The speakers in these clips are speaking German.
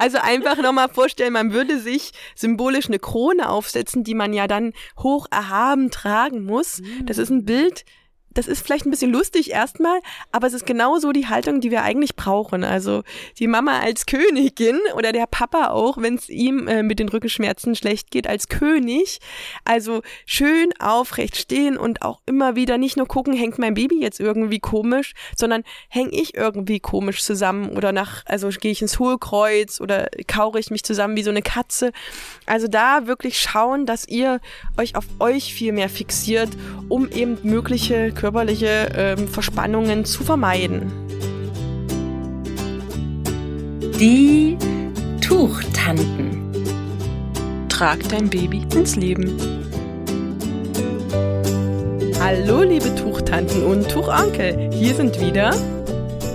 Also einfach nochmal vorstellen, man würde sich symbolisch eine Krone aufsetzen, die man ja dann hoch erhaben tragen muss. Das ist ein Bild, das ist vielleicht ein bisschen lustig erstmal, aber es ist genau so die Haltung, die wir eigentlich brauchen. Also die Mama als Königin oder der Papa auch, wenn es ihm äh, mit den Rückenschmerzen schlecht geht, als König. Also schön aufrecht stehen und auch immer wieder nicht nur gucken, hängt mein Baby jetzt irgendwie komisch, sondern hänge ich irgendwie komisch zusammen oder nach, also gehe ich ins Hohlkreuz oder kaure ich mich zusammen wie so eine Katze. Also da wirklich schauen, dass ihr euch auf euch viel mehr fixiert, um eben mögliche körperliche ähm, Verspannungen zu vermeiden. Die Tuchtanten. Trag dein Baby ins Leben. Hallo, liebe Tuchtanten und Tuchonkel. Hier sind wieder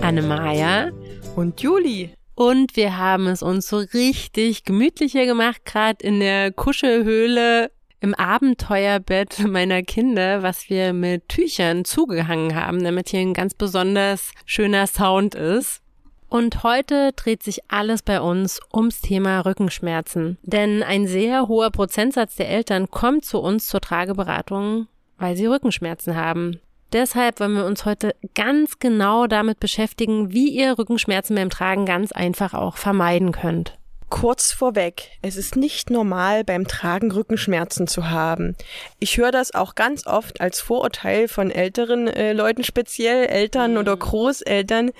Annemaja und Juli. Und wir haben es uns so richtig gemütlich hier gemacht, gerade in der Kuschelhöhle im Abenteuerbett meiner Kinder, was wir mit Tüchern zugehangen haben, damit hier ein ganz besonders schöner Sound ist. Und heute dreht sich alles bei uns ums Thema Rückenschmerzen. Denn ein sehr hoher Prozentsatz der Eltern kommt zu uns zur Trageberatung, weil sie Rückenschmerzen haben. Deshalb wollen wir uns heute ganz genau damit beschäftigen, wie ihr Rückenschmerzen beim Tragen ganz einfach auch vermeiden könnt. Kurz vorweg, es ist nicht normal, beim Tragen Rückenschmerzen zu haben. Ich höre das auch ganz oft als Vorurteil von älteren äh, Leuten, speziell Eltern mhm. oder Großeltern,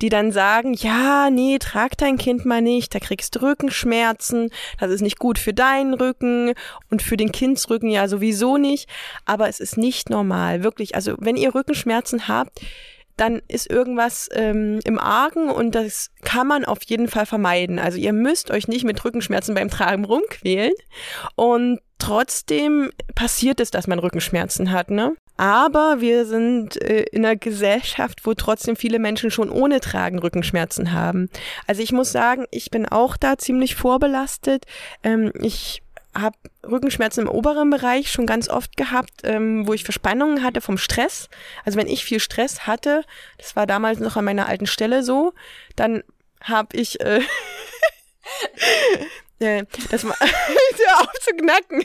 die dann sagen, ja, nee, trag dein Kind mal nicht, da kriegst du Rückenschmerzen, das ist nicht gut für deinen Rücken und für den Kindsrücken ja sowieso nicht. Aber es ist nicht normal, wirklich. Also wenn ihr Rückenschmerzen habt, dann ist irgendwas ähm, im Argen und das kann man auf jeden Fall vermeiden. Also ihr müsst euch nicht mit Rückenschmerzen beim Tragen rumquälen und trotzdem passiert es, dass man Rückenschmerzen hat, ne? Aber wir sind äh, in einer Gesellschaft, wo trotzdem viele Menschen schon ohne Tragen Rückenschmerzen haben. Also ich muss sagen, ich bin auch da ziemlich vorbelastet. Ähm, ich habe Rückenschmerzen im oberen Bereich schon ganz oft gehabt, ähm, wo ich Verspannungen hatte vom Stress. Also wenn ich viel Stress hatte, das war damals noch an meiner alten Stelle so, dann habe ich äh, äh, das war auf zu knacken.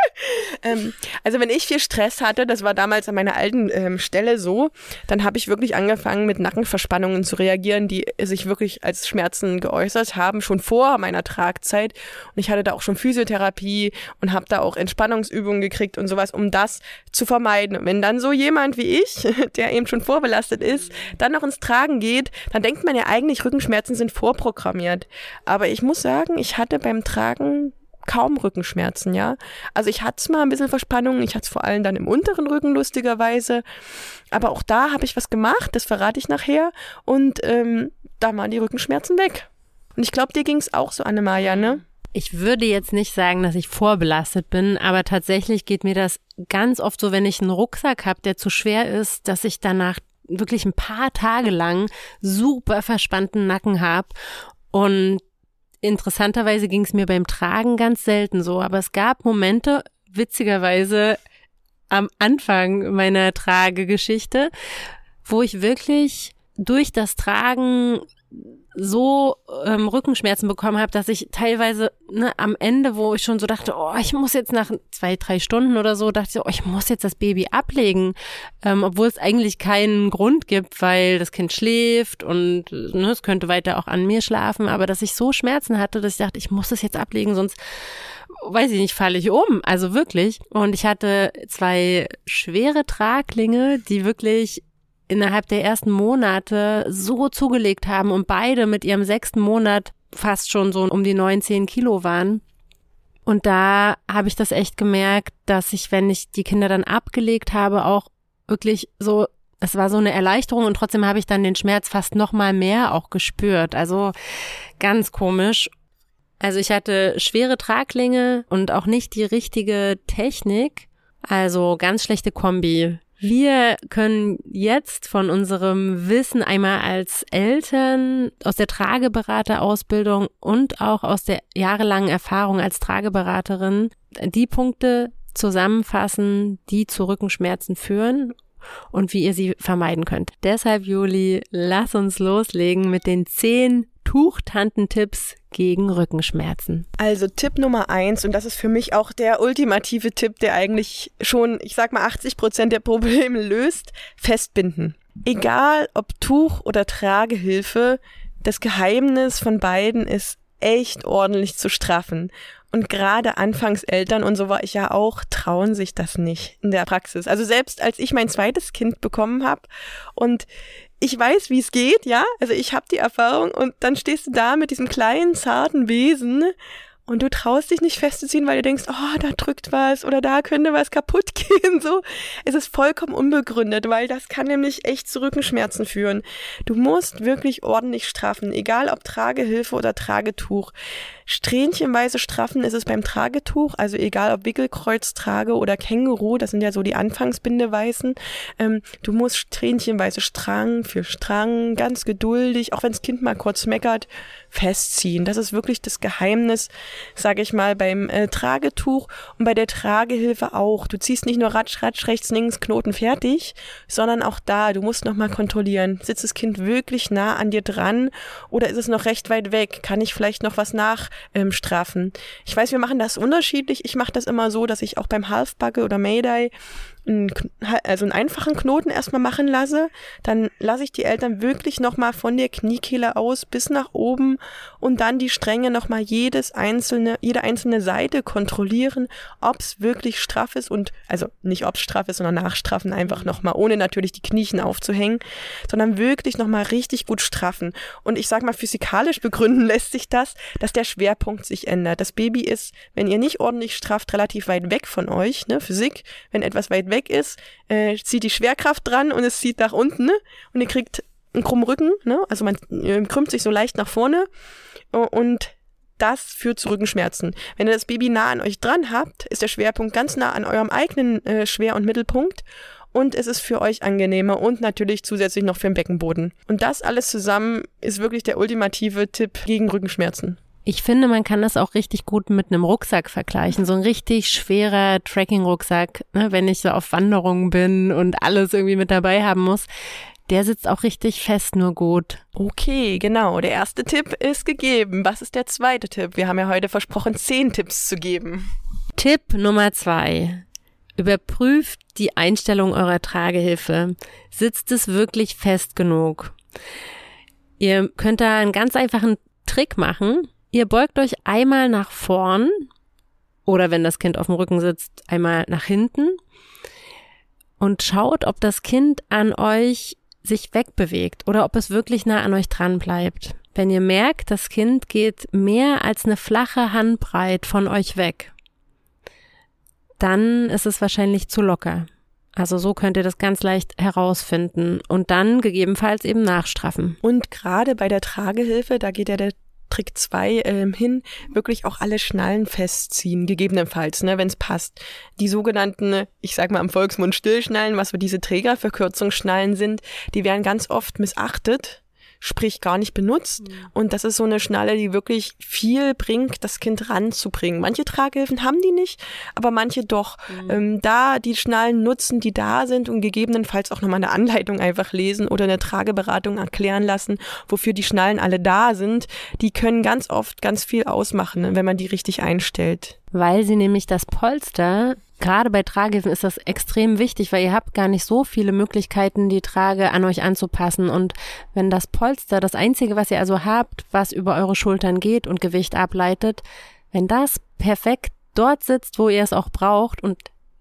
ähm, also wenn ich viel Stress hatte, das war damals an meiner alten ähm, Stelle so, dann habe ich wirklich angefangen mit Nackenverspannungen zu reagieren, die sich wirklich als Schmerzen geäußert haben, schon vor meiner Tragzeit. Und ich hatte da auch schon Physiotherapie und habe da auch Entspannungsübungen gekriegt und sowas, um das zu vermeiden. Und wenn dann so jemand wie ich, der eben schon vorbelastet ist, dann noch ins Tragen geht, dann denkt man ja eigentlich, Rückenschmerzen sind vorprogrammiert. Aber ich muss sagen, ich hatte beim Tragen kaum Rückenschmerzen, ja. Also ich hatte mal ein bisschen Verspannungen, ich hatte es vor allem dann im unteren Rücken lustigerweise, aber auch da habe ich was gemacht, das verrate ich nachher und ähm, da waren die Rückenschmerzen weg. Und ich glaube, dir ging es auch so, Annemaja, ne? Ich würde jetzt nicht sagen, dass ich vorbelastet bin, aber tatsächlich geht mir das ganz oft so, wenn ich einen Rucksack habe, der zu schwer ist, dass ich danach wirklich ein paar Tage lang super verspannten Nacken habe und interessanterweise ging es mir beim Tragen ganz selten so, aber es gab Momente, witzigerweise am Anfang meiner Tragegeschichte, wo ich wirklich durch das Tragen so ähm, Rückenschmerzen bekommen habe, dass ich teilweise ne, am Ende, wo ich schon so dachte, oh, ich muss jetzt nach zwei, drei Stunden oder so, dachte ich, oh, ich muss jetzt das Baby ablegen, ähm, obwohl es eigentlich keinen Grund gibt, weil das Kind schläft und ne, es könnte weiter auch an mir schlafen, aber dass ich so Schmerzen hatte, dass ich dachte, ich muss das jetzt ablegen, sonst weiß ich nicht, falle ich um. Also wirklich. Und ich hatte zwei schwere Traglinge, die wirklich innerhalb der ersten Monate so zugelegt haben und beide mit ihrem sechsten Monat fast schon so um die neun, zehn Kilo waren. Und da habe ich das echt gemerkt, dass ich, wenn ich die Kinder dann abgelegt habe, auch wirklich so, es war so eine Erleichterung und trotzdem habe ich dann den Schmerz fast noch mal mehr auch gespürt. Also ganz komisch. Also ich hatte schwere Traglinge und auch nicht die richtige Technik. Also ganz schlechte Kombi. Wir können jetzt von unserem Wissen einmal als Eltern aus der Trageberaterausbildung und auch aus der jahrelangen Erfahrung als Trageberaterin die Punkte zusammenfassen, die zu Rückenschmerzen führen und wie ihr sie vermeiden könnt. Deshalb, Juli, lass uns loslegen mit den zehn Tuchtantentipps gegen Rückenschmerzen. Also Tipp Nummer eins, und das ist für mich auch der ultimative Tipp, der eigentlich schon, ich sag mal, 80 Prozent der Probleme löst, festbinden. Egal ob Tuch oder Tragehilfe, das Geheimnis von beiden ist echt ordentlich zu straffen. Und gerade Anfangseltern, und so war ich ja auch, trauen sich das nicht in der Praxis. Also selbst als ich mein zweites Kind bekommen habe und ich weiß, wie es geht, ja, also ich habe die Erfahrung und dann stehst du da mit diesem kleinen, zarten Wesen und du traust dich nicht festzuziehen, weil du denkst, oh, da drückt was oder da könnte was kaputt gehen. So, es ist vollkommen unbegründet, weil das kann nämlich echt zu Rückenschmerzen führen. Du musst wirklich ordentlich straffen, egal ob Tragehilfe oder Tragetuch. Strähnchenweise straffen ist es beim Tragetuch, also egal ob Wickelkreuz, Trage oder Känguru, das sind ja so die Anfangsbindeweisen. Ähm, du musst strähnchenweise Strang für Strang, ganz geduldig, auch wenn das Kind mal kurz meckert, festziehen. Das ist wirklich das Geheimnis, sage ich mal, beim äh, Tragetuch und bei der Tragehilfe auch. Du ziehst nicht nur ratsch, ratsch, rechts, links, Knoten fertig, sondern auch da, du musst nochmal kontrollieren. Sitzt das Kind wirklich nah an dir dran oder ist es noch recht weit weg? Kann ich vielleicht noch was nachstrafen? Ähm, ich weiß, wir machen das unterschiedlich. Ich mache das immer so, dass ich auch beim Halfbugge oder Mayday einen, also einen einfachen Knoten erstmal machen lasse, dann lasse ich die Eltern wirklich nochmal von der Kniekehle aus bis nach oben und dann die Stränge nochmal jedes einzelne, jede einzelne Seite kontrollieren, ob es wirklich straff ist und, also nicht ob es straff ist, sondern nachstraffen einfach nochmal, ohne natürlich die Kniechen aufzuhängen, sondern wirklich nochmal richtig gut straffen. Und ich sag mal, physikalisch begründen lässt sich das, dass der Schwerpunkt sich ändert. Das Baby ist, wenn ihr nicht ordentlich strafft, relativ weit weg von euch, ne, Physik, wenn etwas weit weg ist, äh, zieht die Schwerkraft dran und es zieht nach unten ne? und ihr kriegt einen krummen Rücken, ne? also man krümmt sich so leicht nach vorne und das führt zu Rückenschmerzen. Wenn ihr das Baby nah an euch dran habt, ist der Schwerpunkt ganz nah an eurem eigenen äh, Schwer- und Mittelpunkt und es ist für euch angenehmer und natürlich zusätzlich noch für den Beckenboden. Und das alles zusammen ist wirklich der ultimative Tipp gegen Rückenschmerzen. Ich finde, man kann das auch richtig gut mit einem Rucksack vergleichen. So ein richtig schwerer Trekking-Rucksack, ne, wenn ich so auf Wanderungen bin und alles irgendwie mit dabei haben muss. Der sitzt auch richtig fest, nur gut. Okay, genau. Der erste Tipp ist gegeben. Was ist der zweite Tipp? Wir haben ja heute versprochen, zehn Tipps zu geben. Tipp Nummer zwei. Überprüft die Einstellung eurer Tragehilfe. Sitzt es wirklich fest genug? Ihr könnt da einen ganz einfachen Trick machen. Ihr beugt euch einmal nach vorn oder wenn das Kind auf dem Rücken sitzt, einmal nach hinten und schaut, ob das Kind an euch sich wegbewegt oder ob es wirklich nah an euch dran bleibt. Wenn ihr merkt, das Kind geht mehr als eine flache Handbreit von euch weg, dann ist es wahrscheinlich zu locker. Also so könnt ihr das ganz leicht herausfinden und dann gegebenenfalls eben nachstraffen. Und gerade bei der Tragehilfe, da geht ja der Trick 2 ähm, hin, wirklich auch alle Schnallen festziehen, gegebenenfalls, ne, wenn es passt. Die sogenannten, ich sag mal am Volksmund Stillschnallen, was so diese Trägerverkürzungsschnallen sind, die werden ganz oft missachtet sprich gar nicht benutzt. Mhm. Und das ist so eine Schnalle, die wirklich viel bringt, das Kind ranzubringen. Manche Tragehilfen haben die nicht, aber manche doch. Mhm. Ähm, da die Schnallen nutzen, die da sind und gegebenenfalls auch nochmal eine Anleitung einfach lesen oder eine Trageberatung erklären lassen, wofür die Schnallen alle da sind, die können ganz oft ganz viel ausmachen, wenn man die richtig einstellt. Weil sie nämlich das Polster gerade bei Tragehilfen ist das extrem wichtig, weil ihr habt gar nicht so viele Möglichkeiten, die Trage an euch anzupassen. Und wenn das Polster, das einzige, was ihr also habt, was über eure Schultern geht und Gewicht ableitet, wenn das perfekt dort sitzt, wo ihr es auch braucht und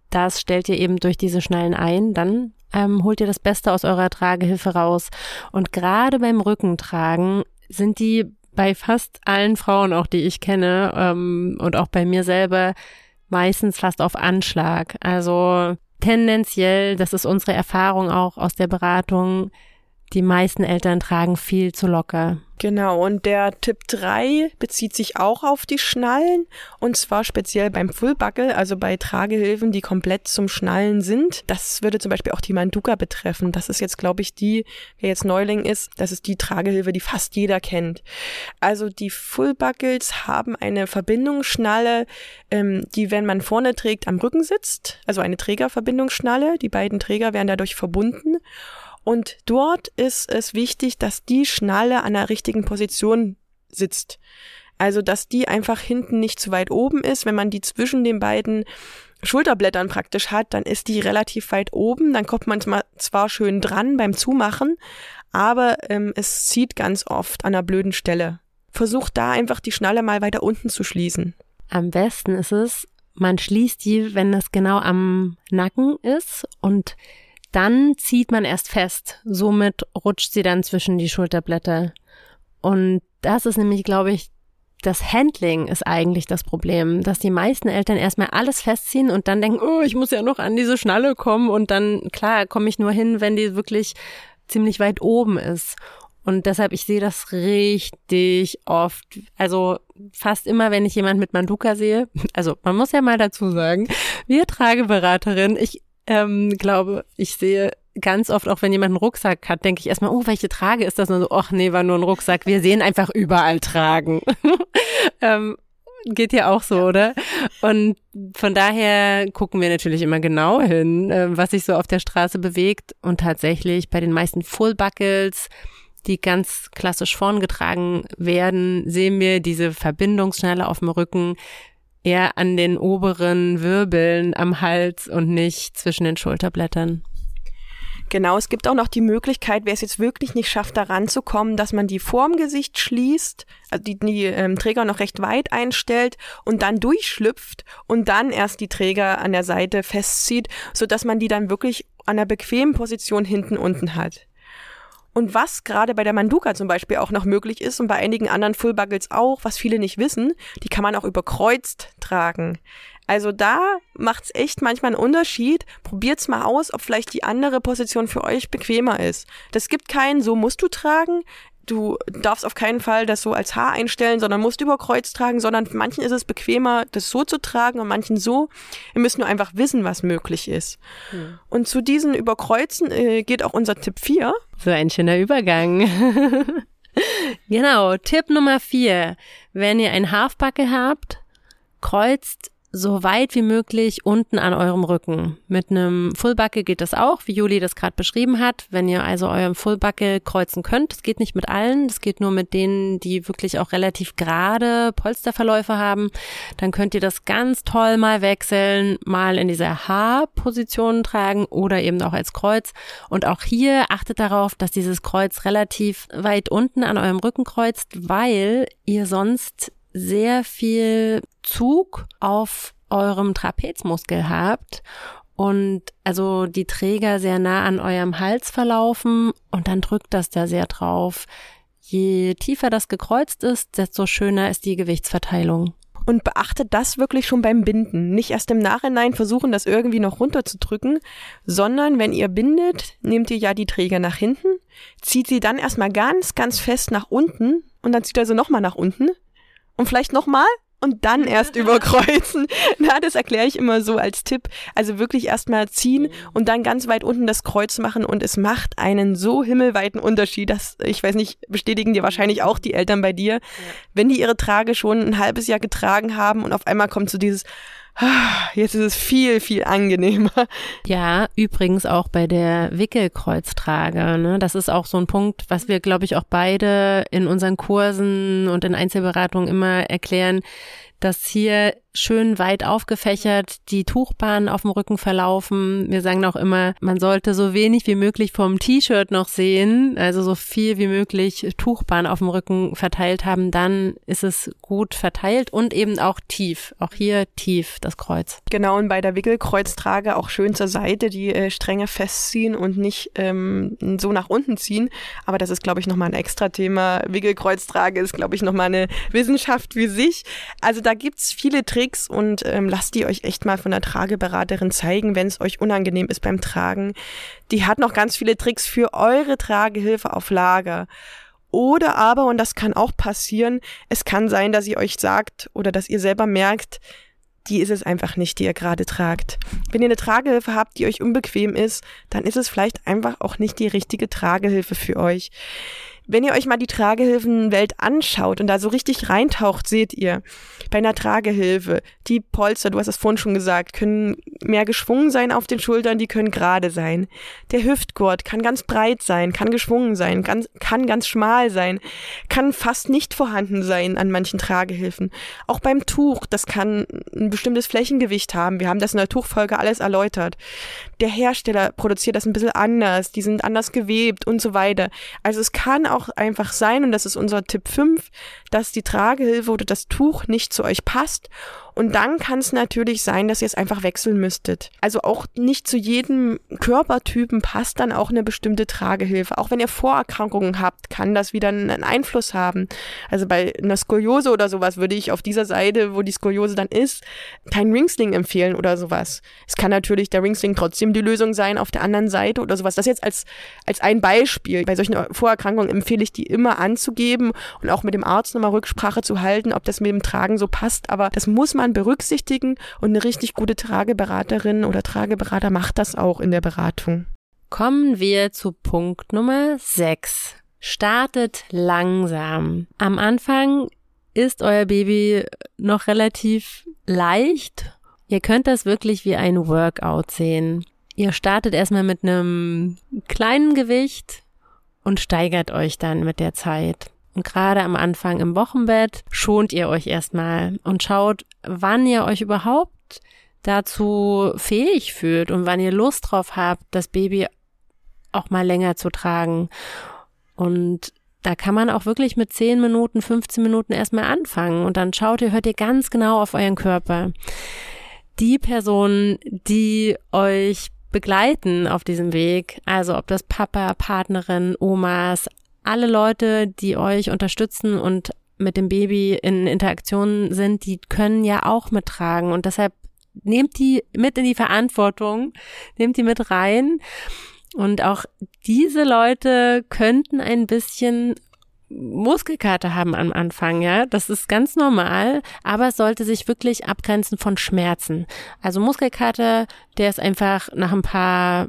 das stellt ihr eben durch diese Schnallen ein, dann ähm, holt ihr das Beste aus eurer Tragehilfe raus. Und gerade beim Rückentragen sind die bei fast allen Frauen, auch die ich kenne ähm, und auch bei mir selber, meistens fast auf Anschlag. Also tendenziell, das ist unsere Erfahrung auch aus der Beratung, die meisten Eltern tragen viel zu locker. Genau, und der Tipp 3 bezieht sich auch auf die Schnallen und zwar speziell beim Fullbuckle, also bei Tragehilfen, die komplett zum Schnallen sind. Das würde zum Beispiel auch die Manduka betreffen. Das ist jetzt, glaube ich, die, wer jetzt Neuling ist, das ist die Tragehilfe, die fast jeder kennt. Also die Fullbuckles haben eine Verbindungsschnalle, ähm, die, wenn man vorne trägt, am Rücken sitzt, also eine Trägerverbindungsschnalle. Die beiden Träger werden dadurch verbunden. Und dort ist es wichtig, dass die Schnalle an der richtigen Position sitzt. Also, dass die einfach hinten nicht zu weit oben ist. Wenn man die zwischen den beiden Schulterblättern praktisch hat, dann ist die relativ weit oben. Dann kommt man zwar schön dran beim Zumachen, aber ähm, es zieht ganz oft an einer blöden Stelle. Versucht da einfach die Schnalle mal weiter unten zu schließen. Am besten ist es, man schließt die, wenn das genau am Nacken ist und dann zieht man erst fest. Somit rutscht sie dann zwischen die Schulterblätter. Und das ist nämlich, glaube ich, das Handling ist eigentlich das Problem, dass die meisten Eltern erstmal alles festziehen und dann denken, oh, ich muss ja noch an diese Schnalle kommen und dann, klar, komme ich nur hin, wenn die wirklich ziemlich weit oben ist. Und deshalb, ich sehe das richtig oft. Also fast immer, wenn ich jemand mit Manduka sehe. Also man muss ja mal dazu sagen, wir Trageberaterin, ich ähm, glaube, ich sehe ganz oft, auch wenn jemand einen Rucksack hat, denke ich erstmal, oh, welche Trage ist das? Und so, ach nee, war nur ein Rucksack. Wir sehen einfach überall tragen. ähm, geht ja auch so, oder? Und von daher gucken wir natürlich immer genau hin, äh, was sich so auf der Straße bewegt. Und tatsächlich bei den meisten Full Buckles, die ganz klassisch vorn getragen werden, sehen wir diese Verbindungsschnelle auf dem Rücken eher an den oberen Wirbeln am Hals und nicht zwischen den Schulterblättern. Genau, es gibt auch noch die Möglichkeit, wer es jetzt wirklich nicht schafft, da ranzukommen, dass man die vorm Gesicht schließt, also die, die ähm, Träger noch recht weit einstellt und dann durchschlüpft und dann erst die Träger an der Seite festzieht, so dass man die dann wirklich an der bequemen Position hinten unten hat. Und was gerade bei der Manduka zum Beispiel auch noch möglich ist und bei einigen anderen Full Buckles auch, was viele nicht wissen, die kann man auch überkreuzt tragen. Also da macht's echt manchmal einen Unterschied. Probiert's mal aus, ob vielleicht die andere Position für euch bequemer ist. Das gibt keinen, so musst du tragen. Du darfst auf keinen Fall das so als Haar einstellen, sondern musst über Kreuz tragen, sondern manchen ist es bequemer, das so zu tragen und manchen so. Wir müssen nur einfach wissen, was möglich ist. Hm. Und zu diesen Überkreuzen äh, geht auch unser Tipp 4. So ein schöner Übergang. genau, Tipp Nummer 4. Wenn ihr ein Halfbacke habt, kreuzt so weit wie möglich unten an eurem Rücken. Mit einem Fullbacke geht das auch, wie Juli das gerade beschrieben hat. Wenn ihr also euren Fullbacke kreuzen könnt, das geht nicht mit allen, das geht nur mit denen, die wirklich auch relativ gerade Polsterverläufe haben, dann könnt ihr das ganz toll mal wechseln, mal in dieser H-Position tragen oder eben auch als Kreuz. Und auch hier achtet darauf, dass dieses Kreuz relativ weit unten an eurem Rücken kreuzt, weil ihr sonst sehr viel Zug auf eurem Trapezmuskel habt und also die Träger sehr nah an eurem Hals verlaufen und dann drückt das da sehr drauf. Je tiefer das gekreuzt ist, desto schöner ist die Gewichtsverteilung. Und beachtet das wirklich schon beim Binden. Nicht erst im Nachhinein versuchen, das irgendwie noch runterzudrücken, sondern wenn ihr bindet, nehmt ihr ja die Träger nach hinten, zieht sie dann erstmal ganz, ganz fest nach unten und dann zieht er sie nochmal nach unten und vielleicht nochmal und dann erst überkreuzen. Na, das erkläre ich immer so als Tipp. Also wirklich erstmal ziehen und dann ganz weit unten das Kreuz machen und es macht einen so himmelweiten Unterschied, dass, ich weiß nicht, bestätigen dir wahrscheinlich auch die Eltern bei dir, ja. wenn die ihre Trage schon ein halbes Jahr getragen haben und auf einmal kommt so dieses, Jetzt ist es viel, viel angenehmer. Ja, übrigens auch bei der Wickelkreuztrage. Ne? Das ist auch so ein Punkt, was wir, glaube ich, auch beide in unseren Kursen und in Einzelberatungen immer erklären, dass hier schön weit aufgefächert die Tuchbahnen auf dem Rücken verlaufen. Wir sagen auch immer, man sollte so wenig wie möglich vom T-Shirt noch sehen, also so viel wie möglich Tuchbahn auf dem Rücken verteilt haben, dann ist es gut verteilt und eben auch tief. Auch hier tief das Kreuz. Genau, und bei der Wickelkreuztrage auch schön zur Seite die äh, Stränge festziehen und nicht ähm, so nach unten ziehen. Aber das ist, glaube ich, nochmal ein extra Thema. Wickelkreuztrage ist, glaube ich, nochmal eine Wissenschaft wie sich. Also da gibt's viele Tricks Tricks und ähm, lasst die euch echt mal von der Trageberaterin zeigen, wenn es euch unangenehm ist beim Tragen. Die hat noch ganz viele Tricks für eure Tragehilfe auf Lager. Oder aber, und das kann auch passieren, es kann sein, dass ihr euch sagt oder dass ihr selber merkt, die ist es einfach nicht, die ihr gerade tragt. Wenn ihr eine Tragehilfe habt, die euch unbequem ist, dann ist es vielleicht einfach auch nicht die richtige Tragehilfe für euch. Wenn ihr euch mal die Tragehilfenwelt anschaut und da so richtig reintaucht, seht ihr, bei einer Tragehilfe, die Polster, du hast es vorhin schon gesagt, können mehr geschwungen sein auf den Schultern, die können gerade sein. Der Hüftgurt kann ganz breit sein, kann geschwungen sein, kann, kann ganz schmal sein, kann fast nicht vorhanden sein an manchen Tragehilfen. Auch beim Tuch, das kann ein bestimmtes Flächengewicht haben. Wir haben das in der Tuchfolge alles erläutert. Der Hersteller produziert das ein bisschen anders, die sind anders gewebt und so weiter. Also es kann auch einfach sein, und das ist unser Tipp 5, dass die Tragehilfe oder das Tuch nicht zu euch passt und dann kann es natürlich sein, dass ihr es einfach wechseln müsstet. Also auch nicht zu jedem Körpertypen passt dann auch eine bestimmte Tragehilfe. Auch wenn ihr Vorerkrankungen habt, kann das wieder einen Einfluss haben. Also bei einer Skoliose oder sowas würde ich auf dieser Seite, wo die Skoliose dann ist, keinen Ringsling empfehlen oder sowas. Es kann natürlich der Ringsling trotzdem die Lösung sein auf der anderen Seite oder sowas. Das jetzt als, als ein Beispiel. Bei solchen Vorerkrankungen empfehle ich die immer anzugeben und auch mit dem Arzt nochmal Rücksprache zu halten, ob das mit dem Tragen so passt. Aber das muss man man berücksichtigen und eine richtig gute Trageberaterin oder Trageberater macht das auch in der Beratung. Kommen wir zu Punkt Nummer 6. Startet langsam. Am Anfang ist euer Baby noch relativ leicht. Ihr könnt das wirklich wie ein Workout sehen. Ihr startet erstmal mit einem kleinen Gewicht und steigert euch dann mit der Zeit. Und gerade am Anfang im Wochenbett schont ihr euch erstmal und schaut, wann ihr euch überhaupt dazu fähig fühlt und wann ihr Lust drauf habt, das Baby auch mal länger zu tragen. Und da kann man auch wirklich mit 10 Minuten, 15 Minuten erstmal anfangen und dann schaut ihr, hört ihr ganz genau auf euren Körper. Die Personen, die euch begleiten auf diesem Weg, also ob das Papa, Partnerin, Omas, alle Leute, die euch unterstützen und mit dem Baby in Interaktion sind, die können ja auch mittragen. Und deshalb nehmt die mit in die Verantwortung, nehmt die mit rein. Und auch diese Leute könnten ein bisschen Muskelkater haben am Anfang, ja, das ist ganz normal, aber es sollte sich wirklich abgrenzen von Schmerzen. Also Muskelkater, der ist einfach nach ein paar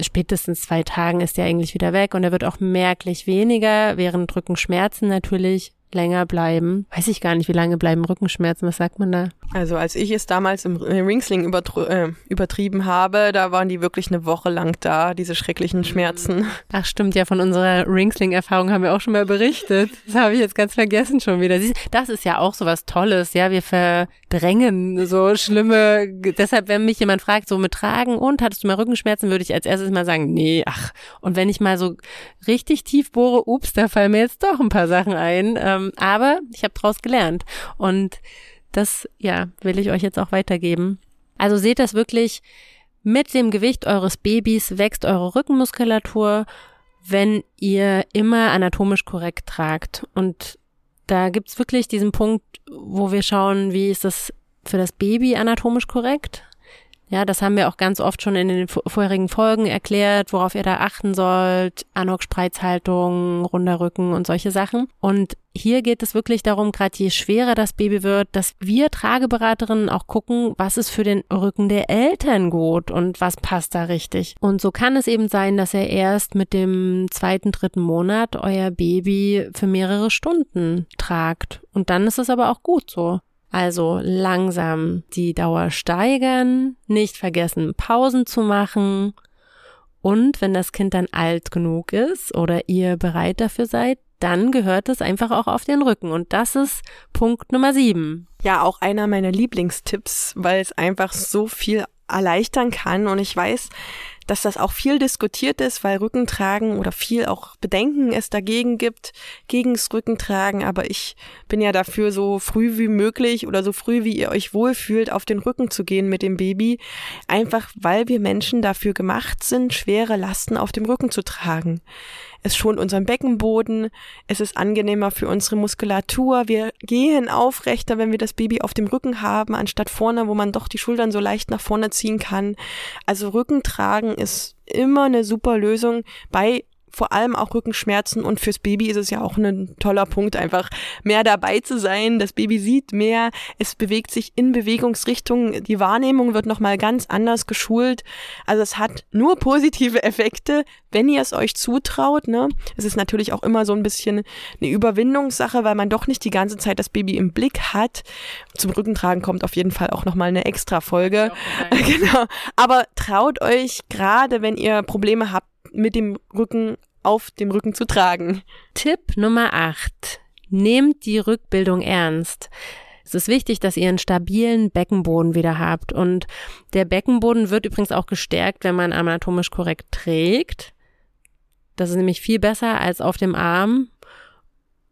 spätestens zwei Tagen ist der eigentlich wieder weg und er wird auch merklich weniger, während Rückenschmerzen natürlich länger bleiben. Weiß ich gar nicht, wie lange bleiben Rückenschmerzen, was sagt man da? Also als ich es damals im Ringsling äh, übertrieben habe, da waren die wirklich eine Woche lang da, diese schrecklichen Schmerzen. Ach stimmt, ja, von unserer Ringsling-Erfahrung haben wir auch schon mal berichtet. Das habe ich jetzt ganz vergessen schon wieder. Das ist ja auch so was Tolles, ja, wir verdrängen so schlimme, deshalb, wenn mich jemand fragt, so mit Tragen und, hattest du mal Rückenschmerzen, würde ich als erstes mal sagen, nee, ach. Und wenn ich mal so richtig tief bohre, ups, da fallen mir jetzt doch ein paar Sachen ein. Ähm, aber ich habe draus gelernt. Und das, ja, will ich euch jetzt auch weitergeben. Also seht das wirklich, mit dem Gewicht eures Babys wächst eure Rückenmuskulatur, wenn ihr immer anatomisch korrekt tragt. Und da gibt's wirklich diesen Punkt, wo wir schauen, wie ist das für das Baby anatomisch korrekt? Ja, das haben wir auch ganz oft schon in den vorherigen Folgen erklärt, worauf ihr da achten sollt. Anok-Spreizhaltung, runder Rücken und solche Sachen. Und hier geht es wirklich darum, gerade je schwerer das Baby wird, dass wir Trageberaterinnen auch gucken, was ist für den Rücken der Eltern gut und was passt da richtig. Und so kann es eben sein, dass er erst mit dem zweiten, dritten Monat euer Baby für mehrere Stunden tragt. Und dann ist es aber auch gut so. Also langsam die Dauer steigern, nicht vergessen Pausen zu machen und wenn das Kind dann alt genug ist oder ihr bereit dafür seid, dann gehört es einfach auch auf den Rücken. Und das ist Punkt Nummer sieben. Ja, auch einer meiner Lieblingstipps, weil es einfach so viel erleichtern kann. Und ich weiß, dass das auch viel diskutiert ist, weil Rückentragen oder viel auch Bedenken es dagegen gibt, gegens Rückentragen. Aber ich bin ja dafür, so früh wie möglich oder so früh wie ihr euch wohlfühlt, auf den Rücken zu gehen mit dem Baby. Einfach weil wir Menschen dafür gemacht sind, schwere Lasten auf dem Rücken zu tragen. Es schont unseren Beckenboden, es ist angenehmer für unsere Muskulatur, wir gehen aufrechter, wenn wir das Baby auf dem Rücken haben, anstatt vorne, wo man doch die Schultern so leicht nach vorne ziehen kann. Also Rücken tragen ist immer eine super Lösung bei vor allem auch Rückenschmerzen und fürs Baby ist es ja auch ein toller Punkt, einfach mehr dabei zu sein. Das Baby sieht mehr, es bewegt sich in Bewegungsrichtung, die Wahrnehmung wird nochmal ganz anders geschult. Also es hat nur positive Effekte, wenn ihr es euch zutraut. Ne? Es ist natürlich auch immer so ein bisschen eine Überwindungssache, weil man doch nicht die ganze Zeit das Baby im Blick hat. Zum Rückentragen kommt auf jeden Fall auch nochmal eine extra Folge. genau. Aber traut euch gerade, wenn ihr Probleme habt, mit dem Rücken auf dem Rücken zu tragen. Tipp Nummer 8. Nehmt die Rückbildung ernst. Es ist wichtig, dass ihr einen stabilen Beckenboden wieder habt. Und der Beckenboden wird übrigens auch gestärkt, wenn man anatomisch korrekt trägt. Das ist nämlich viel besser als auf dem Arm.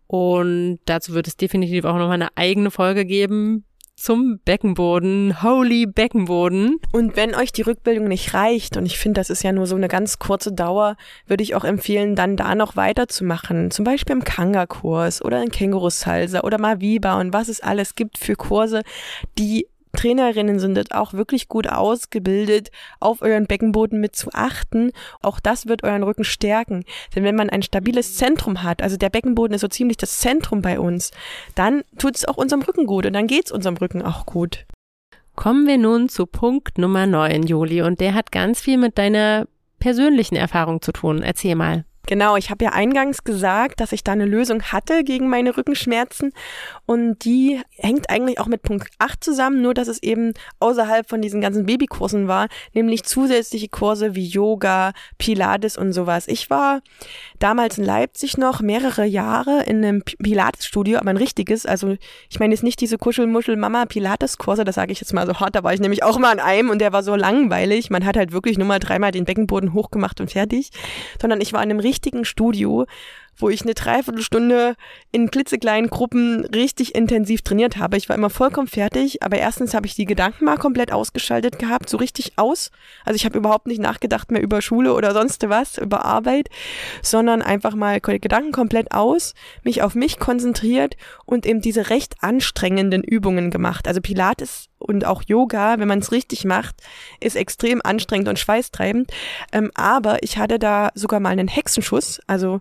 Und dazu wird es definitiv auch nochmal eine eigene Folge geben zum Beckenboden, Holy Beckenboden. Und wenn euch die Rückbildung nicht reicht, und ich finde, das ist ja nur so eine ganz kurze Dauer, würde ich auch empfehlen, dann da noch weiterzumachen. Zum Beispiel im Kanga-Kurs oder in Känguru-Salsa oder Maviba und was es alles gibt für Kurse, die Trainerinnen sind auch wirklich gut ausgebildet, auf euren Beckenboden mit zu achten. Auch das wird euren Rücken stärken. Denn wenn man ein stabiles Zentrum hat, also der Beckenboden ist so ziemlich das Zentrum bei uns, dann tut es auch unserem Rücken gut und dann geht es unserem Rücken auch gut. Kommen wir nun zu Punkt Nummer 9, Juli, und der hat ganz viel mit deiner persönlichen Erfahrung zu tun. Erzähl mal. Genau, ich habe ja eingangs gesagt, dass ich da eine Lösung hatte gegen meine Rückenschmerzen. Und die hängt eigentlich auch mit Punkt 8 zusammen, nur dass es eben außerhalb von diesen ganzen Babykursen war, nämlich zusätzliche Kurse wie Yoga, Pilates und sowas. Ich war damals in Leipzig noch mehrere Jahre in einem Pilates-Studio, aber ein richtiges, also ich meine jetzt nicht diese Kuschelmuschel-Mama-Pilates-Kurse, das sage ich jetzt mal so hart, da war ich nämlich auch mal an einem und der war so langweilig, man hat halt wirklich nur mal dreimal den Beckenboden hochgemacht und fertig, sondern ich war in einem richtigen Studio, wo ich eine Dreiviertelstunde in klitzekleinen Gruppen richtig intensiv trainiert habe. Ich war immer vollkommen fertig, aber erstens habe ich die Gedanken mal komplett ausgeschaltet gehabt, so richtig aus. Also ich habe überhaupt nicht nachgedacht mehr über Schule oder sonst was, über Arbeit, sondern einfach mal Gedanken komplett aus, mich auf mich konzentriert und eben diese recht anstrengenden Übungen gemacht. Also Pilates und auch Yoga, wenn man es richtig macht, ist extrem anstrengend und schweißtreibend. Ähm, aber ich hatte da sogar mal einen Hexenschuss. Also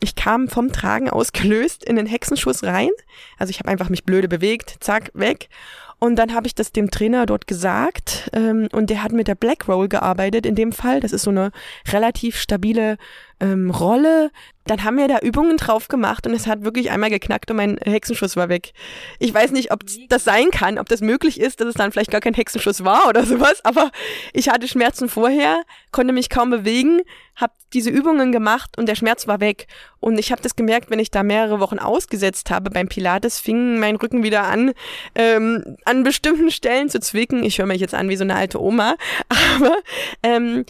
ich kam vom Tragen ausgelöst in den Hexenschuss rein. Also ich habe einfach mich blöde bewegt, zack, weg. Und dann habe ich das dem Trainer dort gesagt ähm, und der hat mit der Black Roll gearbeitet in dem Fall. Das ist so eine relativ stabile ähm, Rolle. Dann haben wir da Übungen drauf gemacht und es hat wirklich einmal geknackt und mein Hexenschuss war weg. Ich weiß nicht, ob das sein kann, ob das möglich ist, dass es dann vielleicht gar kein Hexenschuss war oder sowas, aber ich hatte Schmerzen vorher, konnte mich kaum bewegen, habe diese Übungen gemacht und der Schmerz war weg. Und ich habe das gemerkt, wenn ich da mehrere Wochen ausgesetzt habe beim Pilates, fing mein Rücken wieder an, ähm, an bestimmten Stellen zu zwicken. Ich höre mich jetzt an wie so eine alte Oma, aber ähm,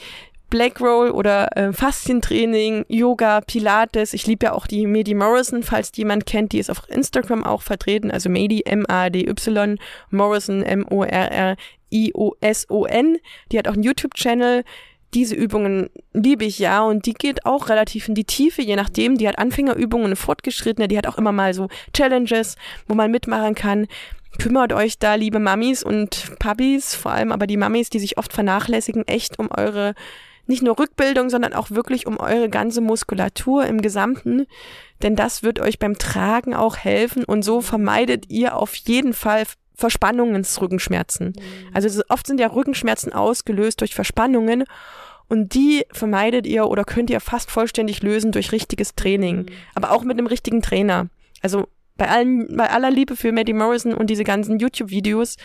Black Roll oder äh, Faszientraining, Yoga, Pilates. Ich liebe ja auch die Mady Morrison, falls die jemand kennt, die ist auf Instagram auch vertreten. Also Mady, M-A-D-Y, Morrison, M-O-R-R-I-O-S-O-N. Die hat auch einen YouTube-Channel. Diese Übungen liebe ich ja und die geht auch relativ in die Tiefe, je nachdem. Die hat Anfängerübungen, fortgeschrittene, die hat auch immer mal so Challenges, wo man mitmachen kann kümmert euch da, liebe Mamis und Puppies, vor allem aber die Mamis, die sich oft vernachlässigen, echt um eure nicht nur Rückbildung, sondern auch wirklich um eure ganze Muskulatur im Gesamten. Denn das wird euch beim Tragen auch helfen und so vermeidet ihr auf jeden Fall Verspannungen, Rückenschmerzen. Mhm. Also oft sind ja Rückenschmerzen ausgelöst durch Verspannungen und die vermeidet ihr oder könnt ihr fast vollständig lösen durch richtiges Training, mhm. aber auch mit einem richtigen Trainer. Also bei allen, bei aller Liebe für Maddie Morrison und diese ganzen YouTube-Videos,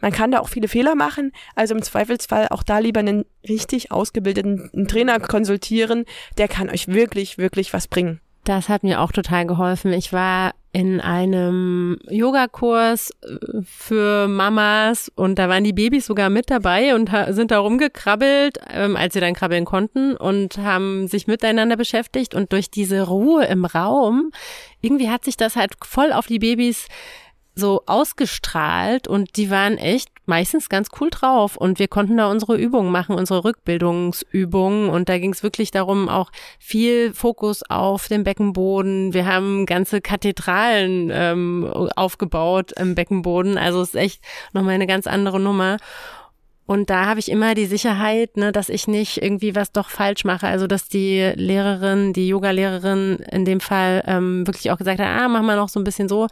man kann da auch viele Fehler machen. Also im Zweifelsfall auch da lieber einen richtig ausgebildeten Trainer konsultieren. Der kann euch wirklich, wirklich was bringen. Das hat mir auch total geholfen. Ich war in einem Yogakurs äh, für Mamas und da waren die Babys sogar mit dabei und sind da rumgekrabbelt, ähm, als sie dann krabbeln konnten und haben sich miteinander beschäftigt und durch diese Ruhe im Raum, irgendwie hat sich das halt voll auf die Babys so ausgestrahlt und die waren echt meistens ganz cool drauf und wir konnten da unsere Übungen machen, unsere Rückbildungsübungen und da ging es wirklich darum, auch viel Fokus auf dem Beckenboden. Wir haben ganze Kathedralen ähm, aufgebaut im Beckenboden, also ist echt nochmal eine ganz andere Nummer. Und da habe ich immer die Sicherheit, ne, dass ich nicht irgendwie was doch falsch mache. Also dass die Lehrerin, die Yoga-Lehrerin in dem Fall ähm, wirklich auch gesagt hat, ah, mach mal noch so ein bisschen so.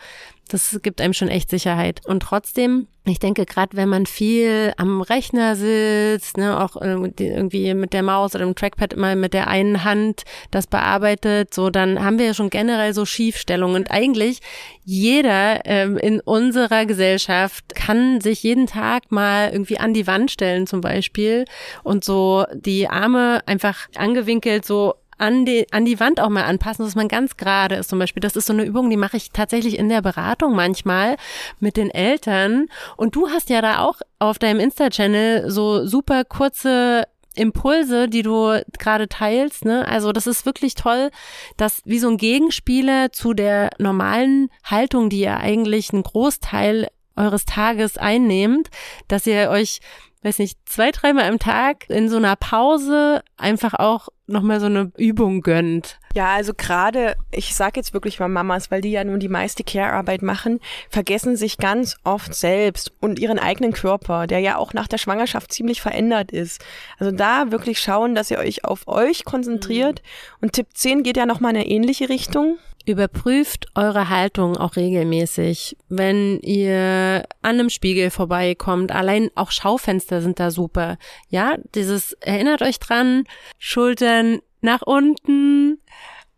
Das gibt einem schon echt Sicherheit. Und trotzdem, ich denke, gerade wenn man viel am Rechner sitzt, ne, auch irgendwie mit der Maus oder dem Trackpad immer mit der einen Hand das bearbeitet, so dann haben wir ja schon generell so Schiefstellungen. Und eigentlich jeder ähm, in unserer Gesellschaft kann sich jeden Tag mal irgendwie an die Wand stellen zum Beispiel und so die Arme einfach angewinkelt so an die, an die Wand auch mal anpassen, dass man ganz gerade ist zum Beispiel. Das ist so eine Übung, die mache ich tatsächlich in der Beratung manchmal mit den Eltern. Und du hast ja da auch auf deinem Insta-Channel so super kurze Impulse, die du gerade teilst, ne? Also das ist wirklich toll, dass wie so ein Gegenspieler zu der normalen Haltung, die ihr eigentlich einen Großteil eures Tages einnehmt, dass ihr euch weiß nicht, zwei, dreimal am Tag in so einer Pause einfach auch nochmal so eine Übung gönnt. Ja, also gerade, ich sag jetzt wirklich mal Mamas, weil die ja nun die meiste Care-Arbeit machen, vergessen sich ganz oft selbst und ihren eigenen Körper, der ja auch nach der Schwangerschaft ziemlich verändert ist. Also da wirklich schauen, dass ihr euch auf euch konzentriert. Mhm. Und Tipp 10 geht ja nochmal in eine ähnliche Richtung. Überprüft eure Haltung auch regelmäßig. Wenn ihr an einem Spiegel vorbeikommt, allein auch Schaufenster sind da super. Ja, dieses, erinnert euch dran, Schultern nach unten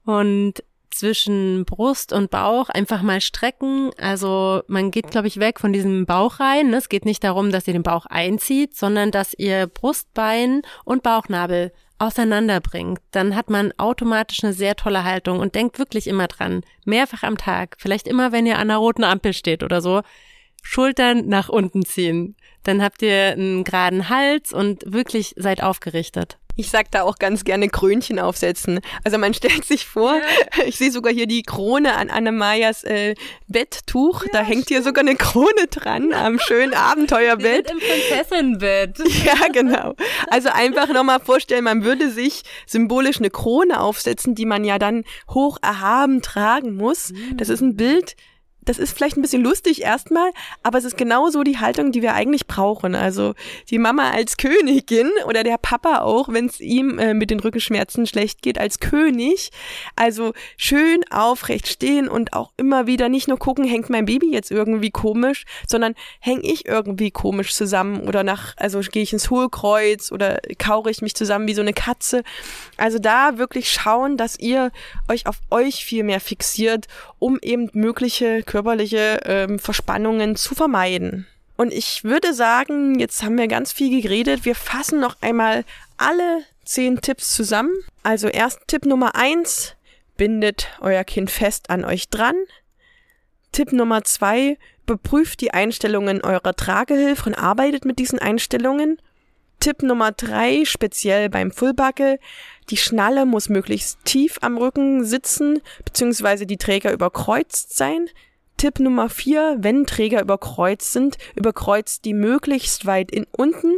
und zwischen Brust und Bauch einfach mal strecken. Also man geht, glaube ich, weg von diesem Bauch rein. Es geht nicht darum, dass ihr den Bauch einzieht, sondern dass ihr Brustbein und Bauchnabel auseinanderbringt, dann hat man automatisch eine sehr tolle Haltung und denkt wirklich immer dran, mehrfach am Tag, vielleicht immer, wenn ihr an einer roten Ampel steht oder so, Schultern nach unten ziehen. Dann habt ihr einen geraden Hals und wirklich seid aufgerichtet. Ich sag da auch ganz gerne Krönchen aufsetzen. Also man stellt sich vor, ja. ich sehe sogar hier die Krone an Annemayas äh, Betttuch. Ja, da hängt stimmt. hier sogar eine Krone dran am schönen Abenteuerbett. Im Prinzessinbett. Ja, genau. Also einfach nochmal vorstellen, man würde sich symbolisch eine Krone aufsetzen, die man ja dann hoch erhaben tragen muss. Das ist ein Bild, das ist vielleicht ein bisschen lustig erstmal, aber es ist genau so die Haltung, die wir eigentlich brauchen. Also die Mama als Königin oder der Papa auch, wenn es ihm äh, mit den Rückenschmerzen schlecht geht, als König. Also schön aufrecht stehen und auch immer wieder nicht nur gucken, hängt mein Baby jetzt irgendwie komisch, sondern hänge ich irgendwie komisch zusammen oder nach, also gehe ich ins Hohlkreuz oder kaure ich mich zusammen wie so eine Katze. Also da wirklich schauen, dass ihr euch auf euch viel mehr fixiert, um eben mögliche Körper körperliche ähm, Verspannungen zu vermeiden. Und ich würde sagen, jetzt haben wir ganz viel geredet. Wir fassen noch einmal alle zehn Tipps zusammen. Also erst Tipp Nummer eins, bindet euer Kind fest an euch dran. Tipp Nummer zwei, beprüft die Einstellungen eurer Tragehilfe und arbeitet mit diesen Einstellungen. Tipp Nummer drei, speziell beim Fullbuckle, die Schnalle muss möglichst tief am Rücken sitzen, beziehungsweise die Träger überkreuzt sein. Tipp Nummer vier, wenn Träger überkreuzt sind, überkreuzt die möglichst weit in unten.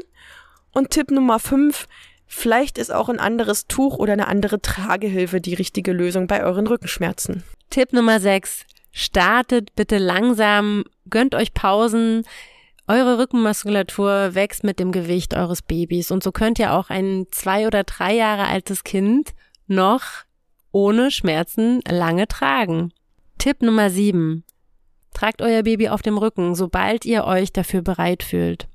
Und Tipp Nummer fünf, vielleicht ist auch ein anderes Tuch oder eine andere Tragehilfe die richtige Lösung bei euren Rückenschmerzen. Tipp Nummer sechs, startet bitte langsam, gönnt euch Pausen. Eure Rückenmuskulatur wächst mit dem Gewicht eures Babys und so könnt ihr auch ein zwei oder drei Jahre altes Kind noch ohne Schmerzen lange tragen. Tipp Nummer sieben. Tragt euer Baby auf dem Rücken, sobald ihr euch dafür bereit fühlt.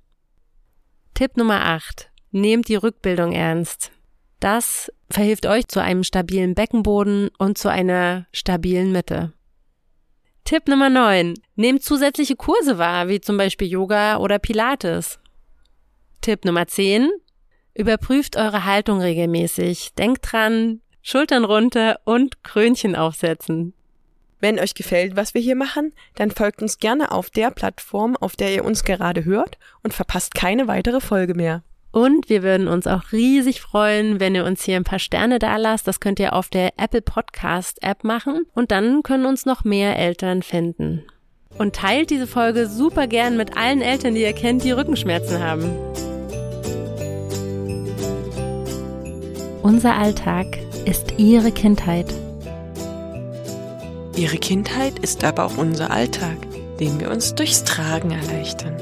Tipp Nummer 8. Nehmt die Rückbildung ernst. Das verhilft euch zu einem stabilen Beckenboden und zu einer stabilen Mitte. Tipp Nummer 9. Nehmt zusätzliche Kurse wahr, wie zum Beispiel Yoga oder Pilates. Tipp Nummer 10. Überprüft eure Haltung regelmäßig. Denkt dran, Schultern runter und Krönchen aufsetzen. Wenn euch gefällt, was wir hier machen, dann folgt uns gerne auf der Plattform, auf der ihr uns gerade hört und verpasst keine weitere Folge mehr. Und wir würden uns auch riesig freuen, wenn ihr uns hier ein paar Sterne da lasst. Das könnt ihr auf der Apple Podcast App machen und dann können uns noch mehr Eltern finden. Und teilt diese Folge super gern mit allen Eltern, die ihr kennt, die Rückenschmerzen haben. Unser Alltag ist ihre Kindheit. Ihre Kindheit ist aber auch unser Alltag, den wir uns durchs Tragen erleichtern.